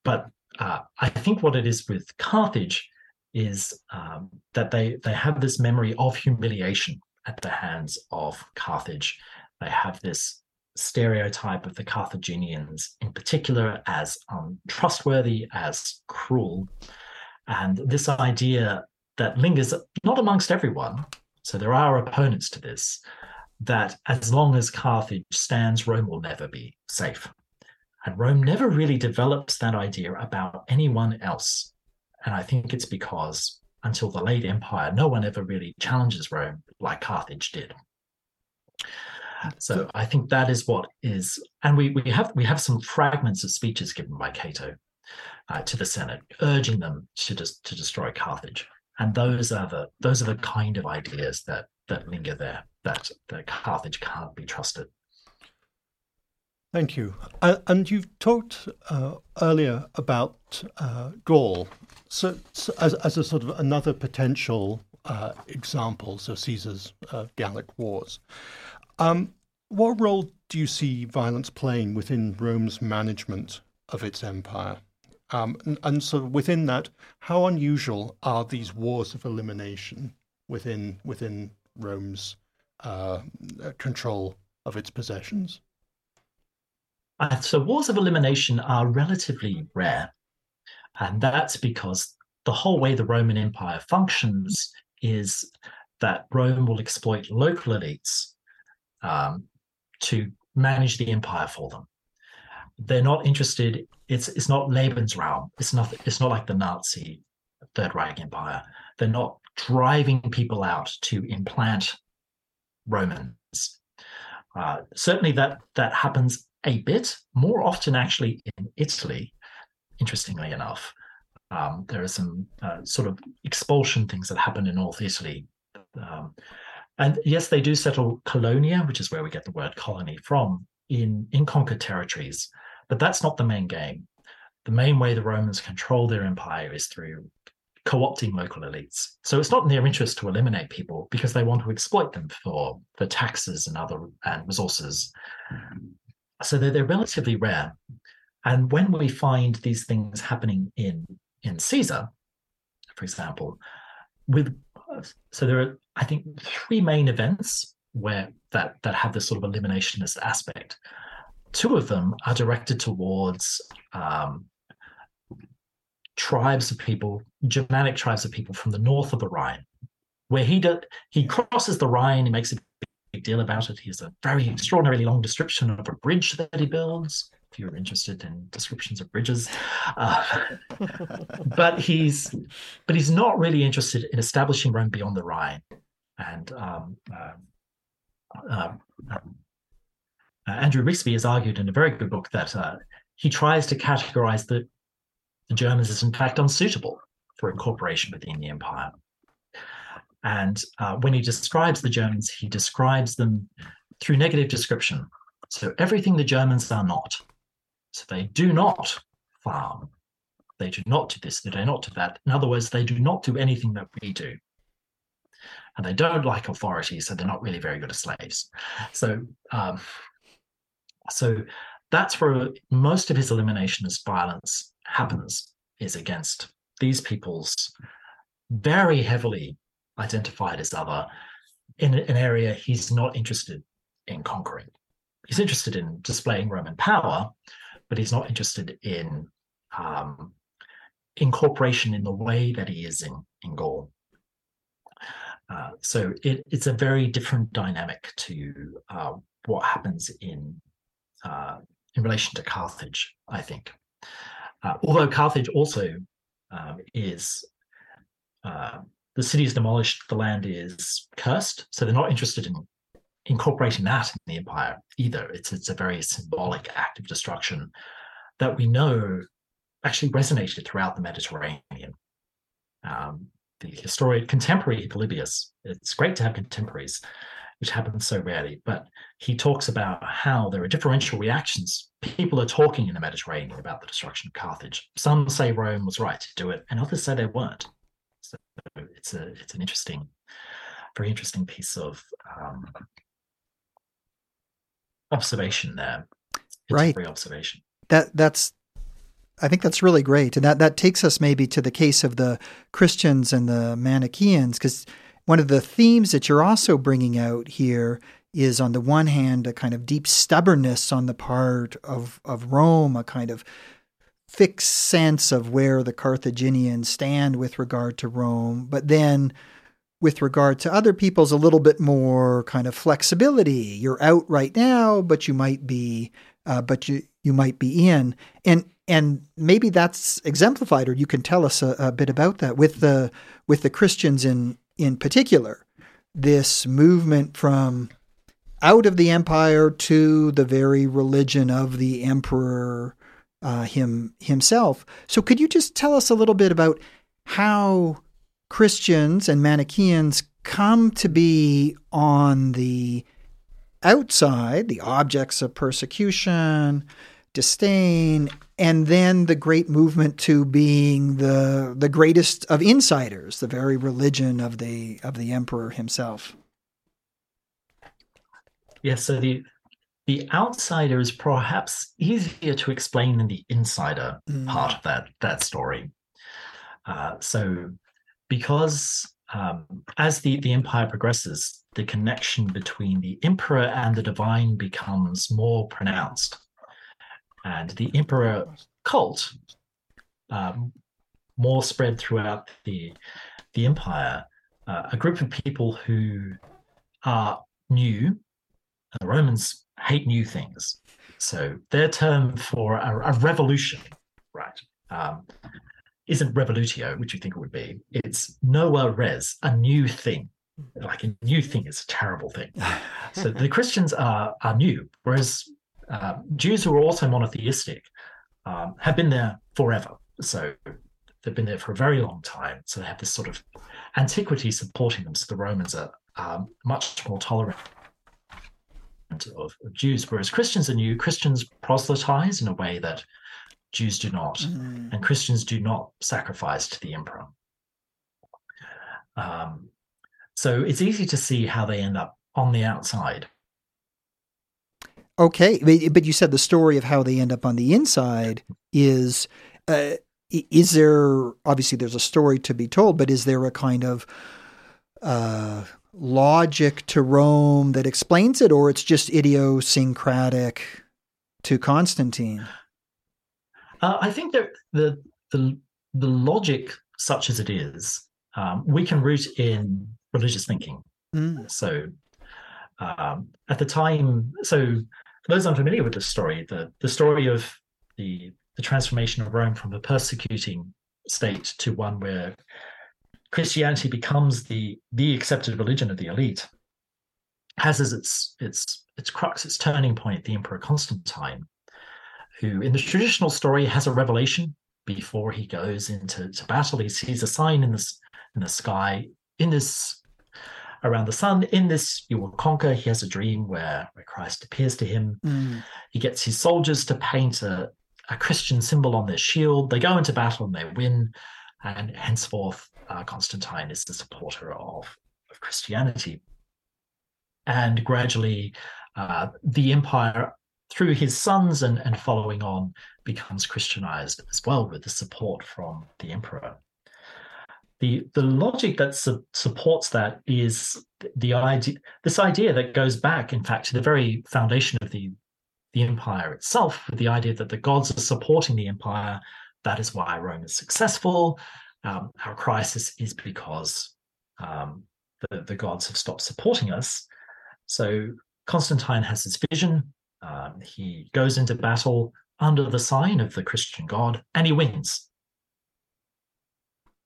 Speaker 4: But uh, I think what it is with Carthage is um, that they they have this memory of humiliation at the hands of Carthage. They have this stereotype of the Carthaginians, in particular, as untrustworthy, as cruel, and this idea that lingers not amongst everyone. So there are opponents to this. That as long as Carthage stands, Rome will never be safe. And Rome never really develops that idea about anyone else. And I think it's because until the late empire, no one ever really challenges Rome like Carthage did. So I think that is what is, and we, we have we have some fragments of speeches given by Cato uh, to the Senate, urging them to just to destroy Carthage, and those are the those are the kind of ideas that that linger there. That that Carthage can't be trusted.
Speaker 2: Thank you. Uh, and you've talked uh, earlier about uh, Gaul so, so as, as, a sort of another potential uh, example, so Caesar's uh, Gallic Wars. Um, what role do you see violence playing within Rome's management of its empire? Um, and, and so within that, how unusual are these wars of elimination within within Rome's uh, control of its possessions?
Speaker 4: Uh, so wars of elimination are relatively rare. And that's because the whole way the Roman Empire functions is that Rome will exploit local elites um, to manage the empire for them. They're not interested. It's it's not Lebensraum. It's not. It's not like the Nazi Third Reich Empire. They're not driving people out to implant Romans. Uh, certainly, that that happens a bit more often, actually, in Italy interestingly enough. Um, there are some uh, sort of expulsion things that happen in North Italy Um, and yes, they do settle colonia, which is where we get the word colony from, in, in conquered territories. But that's not the main game. The main way the Romans control their empire is through co-opting local elites. So it's not in their interest to eliminate people because they want to exploit them for, for taxes and other and resources. So they're, they're relatively rare. And when we find these things happening in in Caesar, for example, with so there are I think three main events where that that have this sort of eliminationist aspect. Two of them are directed towards um, tribes of people, Germanic tribes of people from the north of the Rhine, where he did, he crosses the Rhine. He makes a big deal about it. He has a very extraordinarily long description of a bridge that he builds. If you're interested in descriptions of bridges, uh, [LAUGHS] but he's but he's not really interested in establishing Rome beyond the Rhine. And um, uh, uh, uh Andrew Riggsby has argued in a very good book that uh, he tries to categorize the, the Germans as in fact unsuitable for incorporation within the empire. And uh, when he describes the Germans, he describes them through negative description. So everything the Germans are not. So they do not farm. They do not do this. They do not do that. In other words, they do not do anything that we do. And they don't like authority, so they're not really very good at slaves. So, um, so that's where most of his eliminationist violence happens is against these people's very heavily identified as other in an area he's not interested in conquering. He's interested in displaying Roman power, but he's not interested in um, incorporation in the way that he is in, in Gaul. Uh, so it, it's a very different dynamic to uh, what happens in uh, in relation to Carthage, I think. Uh, although Carthage also um, is uh, the city is demolished, the land is cursed, so they're not interested in incorporating that in the empire either. It's it's a very symbolic act of destruction that we know actually resonated throughout the Mediterranean. Um, the historian contemporary Polybius, it's great to have contemporaries, which happens so rarely, but he talks about how there are differential reactions. People are talking in the Mediterranean about the destruction of Carthage. Some say Rome was right to do it, and others say they weren't. So it's a it's an interesting, very interesting piece of um, observation there.
Speaker 3: Right.
Speaker 4: observation.
Speaker 3: That that's I think that's really great. And that, that takes us maybe to the case of the Christians and the Manichaeans, because one of the themes that you're also bringing out here is, on the one hand, a kind of deep stubbornness on the part of, of Rome, a kind of fixed sense of where the Carthaginians stand with regard to Rome, but then with regard to other people's a little bit more kind of flexibility. You're out right now, but you might be, uh, but you you might be in, and and maybe that's exemplified, or you can tell us a, a bit about that with the with the Christians in in particular. This movement from out of the empire to the very religion of the emperor uh, him himself. So, could you just tell us a little bit about how Christians and Manichaeans come to be on the outside, the objects of persecution, disdain, and then the great movement to being the the greatest of insiders, the very religion of the of the emperor himself.
Speaker 4: Yes, so the the outsider is perhaps easier to explain than the insider mm. part of that that story. Uh, so, because um, as the the empire progresses, the connection between the emperor and the divine becomes more pronounced and the emperor cult um, more spread throughout the the empire. Uh, a group of people who are new. The Romans hate new things, so their term for a, a revolution, right, um, isn't revolutio, which you think it would be. It's nova res, a new thing. Like a new thing is a terrible thing. [LAUGHS] so the Christians are are new, whereas uh, Jews who are also monotheistic um, have been there forever. So they've been there for a very long time. So they have this sort of antiquity supporting them. So the Romans are um, much more tolerant of, of, Jews, whereas Christians are new. Christians proselytize in a way that Jews do not, mm. and Christians do not sacrifice to the emperor. Um, so it's easy to see how they end up on the outside.
Speaker 3: Okay, but you said the story of how they end up on the inside is uh, is there obviously there's a story to be told, but is there a kind of uh, logic to Rome that explains it, or it's just idiosyncratic to Constantine?
Speaker 4: Uh, I think that the the the logic, such as it is, um, we can root in religious thinking. Mm. So um, at the time, so for those unfamiliar with the story, the the story of the the transformation of Rome from a persecuting state to one where Christianity becomes the the accepted religion of the elite has as its its its crux, its turning point, the Emperor Constantine, who in the traditional story has a revelation before he goes into to battle. He sees a sign in this in the sky, in this around the sun. In this, you will conquer. He has a dream where, where Christ appears to him. Mm. He gets his soldiers to paint a, a Christian symbol on their shield. They go into battle and they win. And henceforth, uh, Constantine is the supporter of, of Christianity. And gradually, uh, the empire, through his sons and, and following on, becomes Christianized as well with the support from the emperor. The the logic that su- supports that is the idea this idea that goes back in fact to the very foundation of the the empire itself with the idea that the gods are supporting the empire. That is why rome is successful um, our crisis is because um, the, the gods have stopped supporting us so constantine has his vision um, he goes into battle under the sign of the christian god and he wins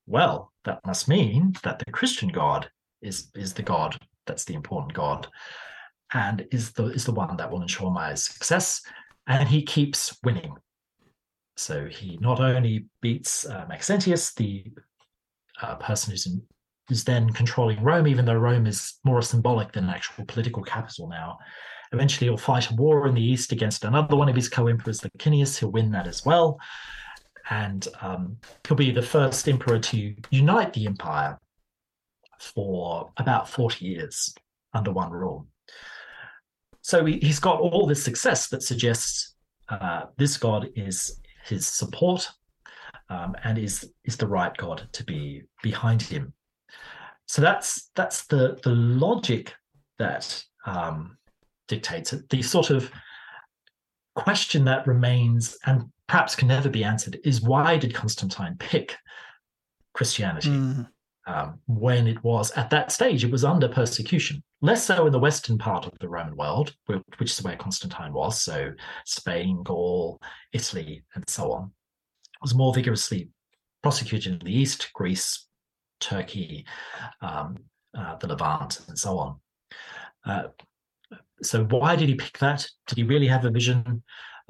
Speaker 4: well that must mean that the Christian God is is the God that's the important God, and is the is the one that will ensure my success. And he keeps winning. So he not only beats uh, Maxentius, the uh, person who's in, who's then controlling Rome, even though Rome is more symbolic than an actual political capital now. Eventually, he'll fight a war in the east against another one of his co-emperors, Licinius. He'll win that as well and um, he'll be the first emperor to unite the empire for about 40 years under one rule. So he, has got all this success that suggests uh, this god is his support um, and is is the right god to be behind him. So that's that's the the logic that um, dictates it. The sort of question that remains and perhaps can never be answered is why did Constantine pick Christianity mm. Um, when it was at that stage it was under persecution? Less so in the western part of the Roman world, which is where Constantine was, so Spain, Gaul, Italy, and so on. It was more vigorously prosecuted in the east, Greece, Turkey, um, uh, the Levant, and so on. Uh, so why did he pick that? Did he really have a vision?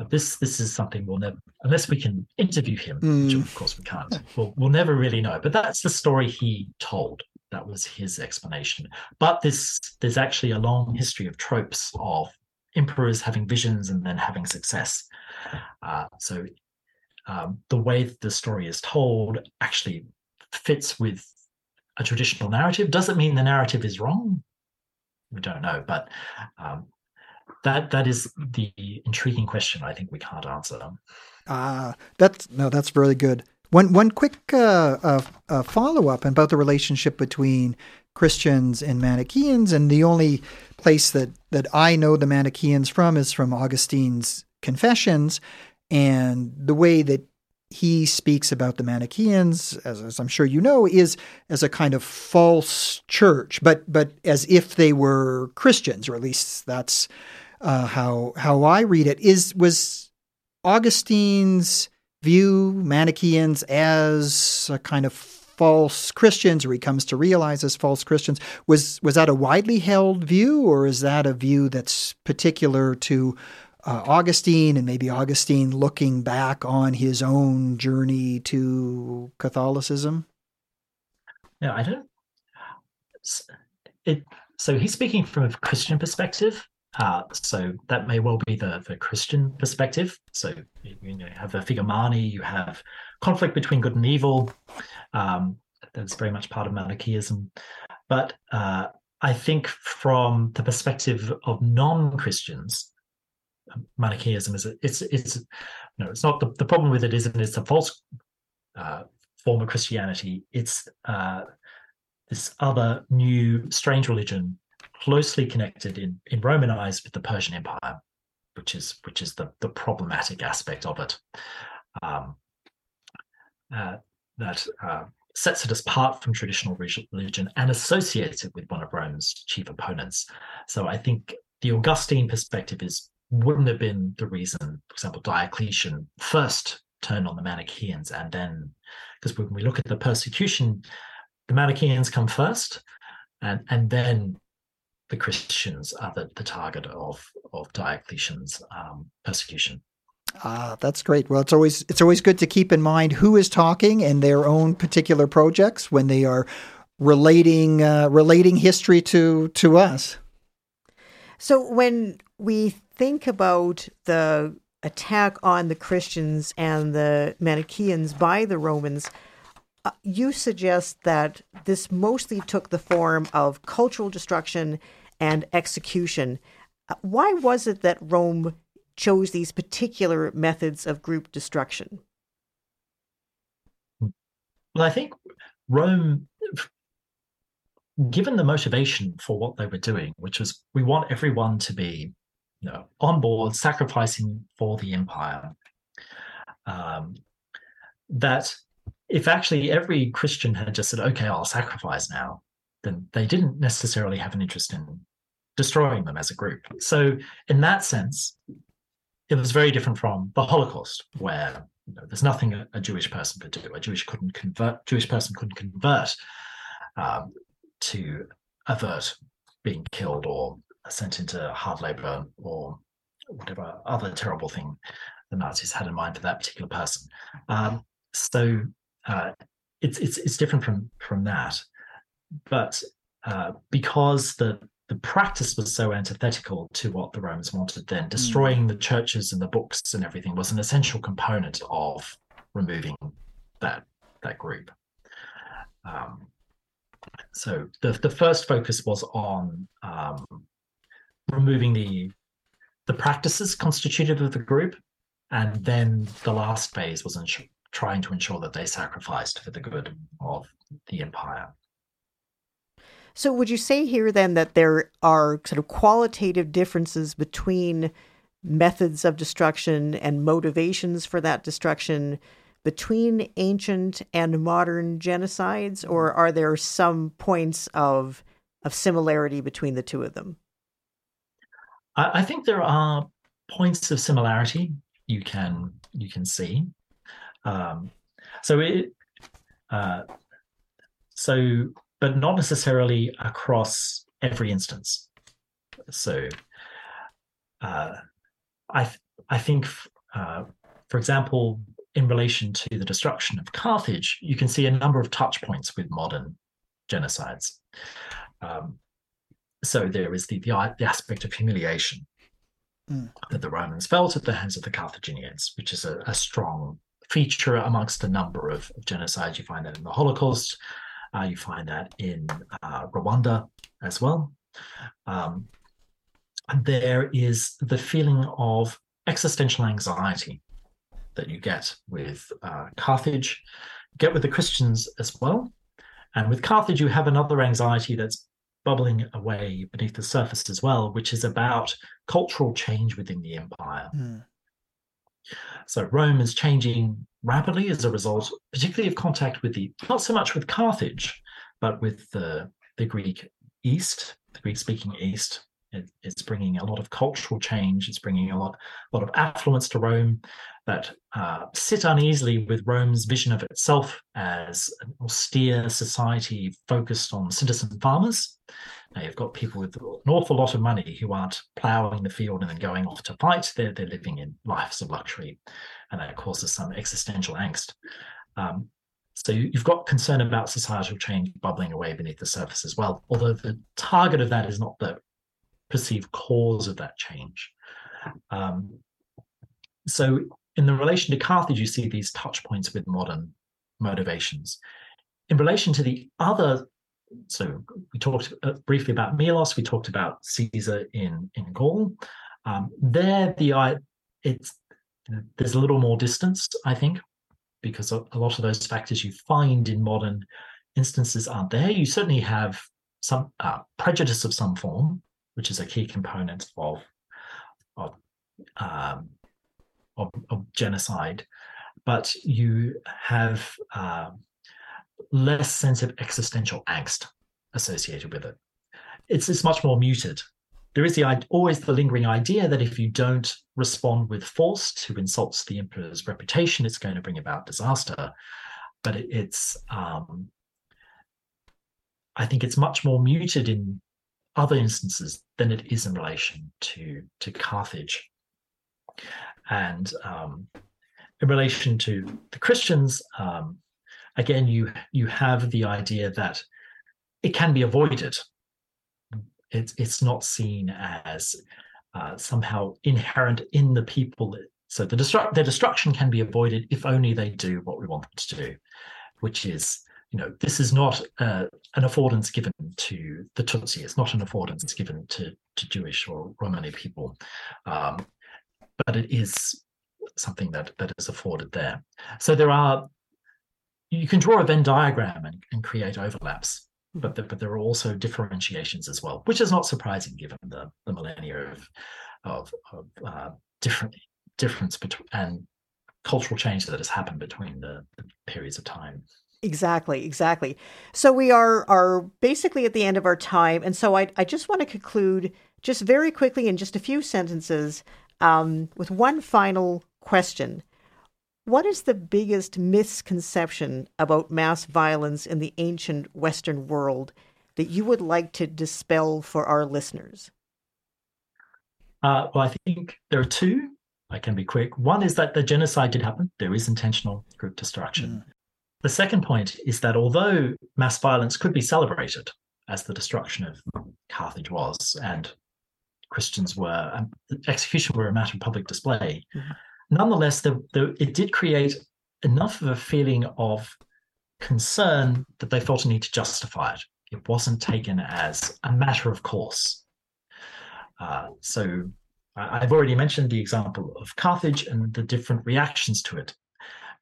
Speaker 4: This this is something we'll never unless we can interview him mm. which of course we can't we'll, we'll never really know. But that's the story he told. That was his explanation. But this there's actually a long history of tropes of emperors having visions and then having success. Uh, so um, the way the story is told actually fits with a traditional narrative. Doesn't mean the narrative is wrong? We don't know but um, that that is the intriguing question. I think we can't answer.
Speaker 3: Ah, uh, that's no, that's very good. One one quick uh, uh, uh follow up about the relationship between Christians and Manichaeans, and the only place that that I know the Manichaeans from is from Augustine's Confessions, and the way that he speaks about the Manichaeans, as, as, I'm sure you know, is as a kind of false church, but but as if they were Christians, or at least that's uh, how how I read it is was Augustine's view Manichaeans as a kind of false Christians, or he comes to realize as false Christians. Was was that a widely held view, or is that a view that's particular to uh, Augustine and maybe Augustine looking back on his own journey to Catholicism?
Speaker 4: Yeah, I don't. It, so he's speaking from a Christian perspective. Uh, so that may well be the, the Christian perspective. So you, know, you have the Figomani, you have conflict between good and evil. Um, that's very much part of Manichaeism. But uh, I think from the perspective of non-Christians, Manichaeism is a, it's it's no, it's not the, the problem with it isn't it's a false uh, form of Christianity. It's uh, this other new strange religion closely connected in in Roman eyes with the Persian Empire, which is which is the the problematic aspect of it. Um, uh, that uh, sets it apart from traditional religion and associates it with one of Rome's chief opponents. So I think the Augustine perspective is wouldn't have been the reason, for example, Diocletian first turned on the Manichaeans and then because when we look at the persecution, the Manichaeans come first and and then the Christians are the, the target of of Diocletian's um, persecution.
Speaker 3: Ah, that's great. Well, it's always it's always good to keep in mind who is talking and their own particular projects when they are relating uh, relating history to to us.
Speaker 1: So when we think about the attack on the Christians and the Manichaeans by the Romans, uh, you suggest that this mostly took the form of cultural destruction and execution. Uh, why was it that Rome chose these particular methods of group destruction?
Speaker 4: Well, I think Rome, given the motivation for what they were doing, which was we want everyone to be you know, on board, sacrificing for the empire, um, that if actually every Christian had just said, okay, I'll sacrifice now, then they didn't necessarily have an interest in destroying them as a group. So, in that sense, it was very different from the Holocaust, where you know, there's nothing a, a, Jewish person could do. A Jewish couldn't convert. Jewish person couldn't convert um, to avert being killed or sent into hard labor or whatever other terrible thing the Nazis had in mind for that particular person. Um, so uh, it's it's it's different from from that, but uh, because the the practice was so antithetical to what the Romans wanted then. Destroying mm. the churches and the books and everything was an essential component of removing that that group. Um, so the the first focus was on um, removing the the practices constituted of the group, and then the last phase was trying to ensure that they sacrificed for the good of the empire.
Speaker 1: So, would you say here then that there are sort of qualitative differences between methods of destruction and motivations for that destruction between ancient and modern genocides, or are there some points of of similarity between the two of them?
Speaker 4: I, think there are points of similarity you can you can see. Um, so it uh, so but not necessarily across every instance. So uh, I th- I think, uh, for example, in relation to the destruction of Carthage, you can see a number of touch points with modern genocides. Um, so there is the, the, the aspect of humiliation mm. that the Romans felt at the hands of the Carthaginians, which is a, a strong feature amongst a number of, of genocides. You find that in the Holocaust, uh, you find that in uh, Rwanda as well. Um, there is the feeling of existential anxiety that you get with uh, Carthage, get with the Christians as well. And with Carthage, you have another anxiety that's bubbling away beneath the surface as well, which is about cultural change within the empire. Mm. So Rome is changing rapidly as a result, particularly of contact with the not so much with Carthage, but with the the Greek East, the Greek-speaking East. It, it's bringing a lot of cultural change. It's bringing a lot, a lot of affluence to Rome. That uh, sit uneasily with Rome's vision of itself as an austere society focused on citizen farmers. Now you've got people with an awful lot of money who aren't ploughing the field and then going off to fight. They're, they're living in lives of luxury, and that causes some existential angst. Um, so you, have got concern about societal change bubbling away beneath the surface as well, although the target of that is not the perceived cause of that change. Um, so in the relation to Carthage, you see these touch points with modern motivations. In relation to the other, so we talked uh, briefly about Milos, we talked about Caesar in in Gaul. Um, there, the it's there's a little more distance, I think, because a, lot of those factors you find in modern instances aren't there. You certainly have some uh, prejudice of some form, which is a key component of of um, of, of genocide, but you have uh, less sense of existential angst associated with it. It's, it's much more muted. There is the always the lingering idea that if you don't respond with force to insults to the emperor's reputation, it's going to bring about disaster. But it, it's um, I think it's much more muted in other instances than it is in relation to to Carthage. And um, in relation to the Christians, um, again, you you have the idea that it can be avoided. It's it's not seen as uh, somehow inherent in the people. So the their destruction can be avoided if only they do what we want them to do, which is you know this is not uh, an affordance given to the Tutsi. It's not an affordance given to to Jewish or Romani people. Um, but it is something that that is afforded there. So there are you can draw a Venn diagram and, and create overlaps, but the, but there are also differentiations as well, which is not surprising given the, the millennia of of, of uh, different difference between and cultural change that has happened between the, the periods of time.
Speaker 1: Exactly, exactly. So we are are basically at the end of our time, and so I I just want to conclude just very quickly in just a few sentences um, with one final question. What is the biggest misconception about mass violence in the ancient Western world that you would like to dispel for our listeners?
Speaker 4: Uh, well, I think there are two. I can be quick. One is that the genocide did happen. There is intentional group destruction. Mm. The second point is that although mass violence could be celebrated, as the destruction of Carthage was, and Christians were, um, execution were a matter of public display. Mm-hmm. Nonetheless, the, the, it did create enough of a feeling of concern that they felt a need to justify it. It wasn't taken as a matter of course. Uh, so I've already mentioned the example of Carthage and the different reactions to it.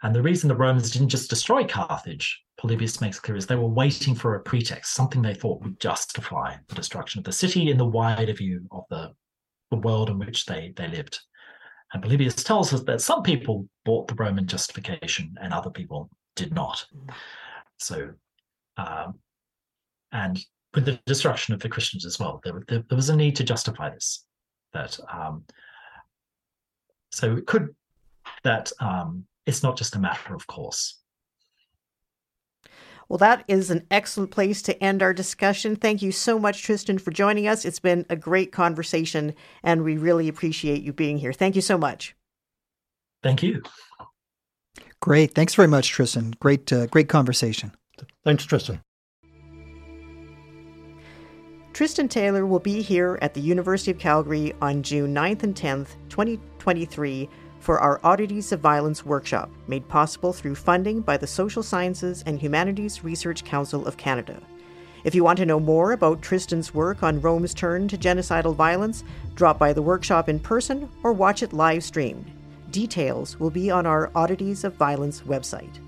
Speaker 4: And the reason the Romans didn't just destroy Carthage, Polybius makes clear, is they were waiting for a pretext, something they thought would justify the destruction of the city in the wider view of the, the world in which they, they lived. And Polybius tells us that some people bought the Roman justification and other people did not. So, um, and with the destruction of the Christians as well, there, there, there was a need to justify this. That um, so it could that um, it's not just a matter of course.
Speaker 1: Well, that is an excellent place to end our discussion. Thank you so much, Tristan, for joining us. It's been a great conversation, and we really appreciate you being here. Thank you so much.
Speaker 4: Thank you.
Speaker 3: Great. Thanks very much, Tristan. Great, uh, great conversation.
Speaker 2: Thanks, Tristan.
Speaker 1: Tristan Taylor will be here at the University of Calgary on June 9th and 10th, 2023 for our Oddities of Violence workshop, made possible through funding by the Social Sciences and Humanities Research Council of Canada. If you want to know more about Tristan's work on Rome's turn to genocidal violence, drop by the workshop in person or watch it live streamed. Details will be on our Oddities of Violence website.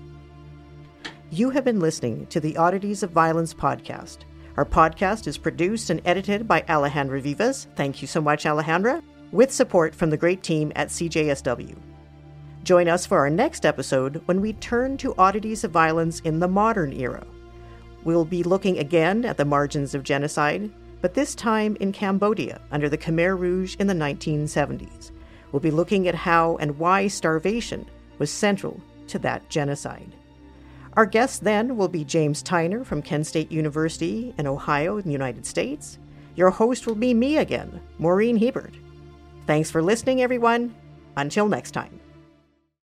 Speaker 1: You have been listening to the Oddities of Violence podcast. Our podcast is produced and edited by Alejandra Vivas. Thank you so much, Alejandra with support from the great team at CJSW. Join us for our next episode when we turn to oddities of violence in the modern era. We'll be looking again at the margins of genocide, but this time in Cambodia under the Khmer Rouge in the 1970s. We'll be looking at how and why starvation was central to that genocide. Our guest then will be James Tyner from Kent State University in Ohio, in the United States. Your host will be me again, Maureen Hiebert. Thanks for listening, everyone. Until next time.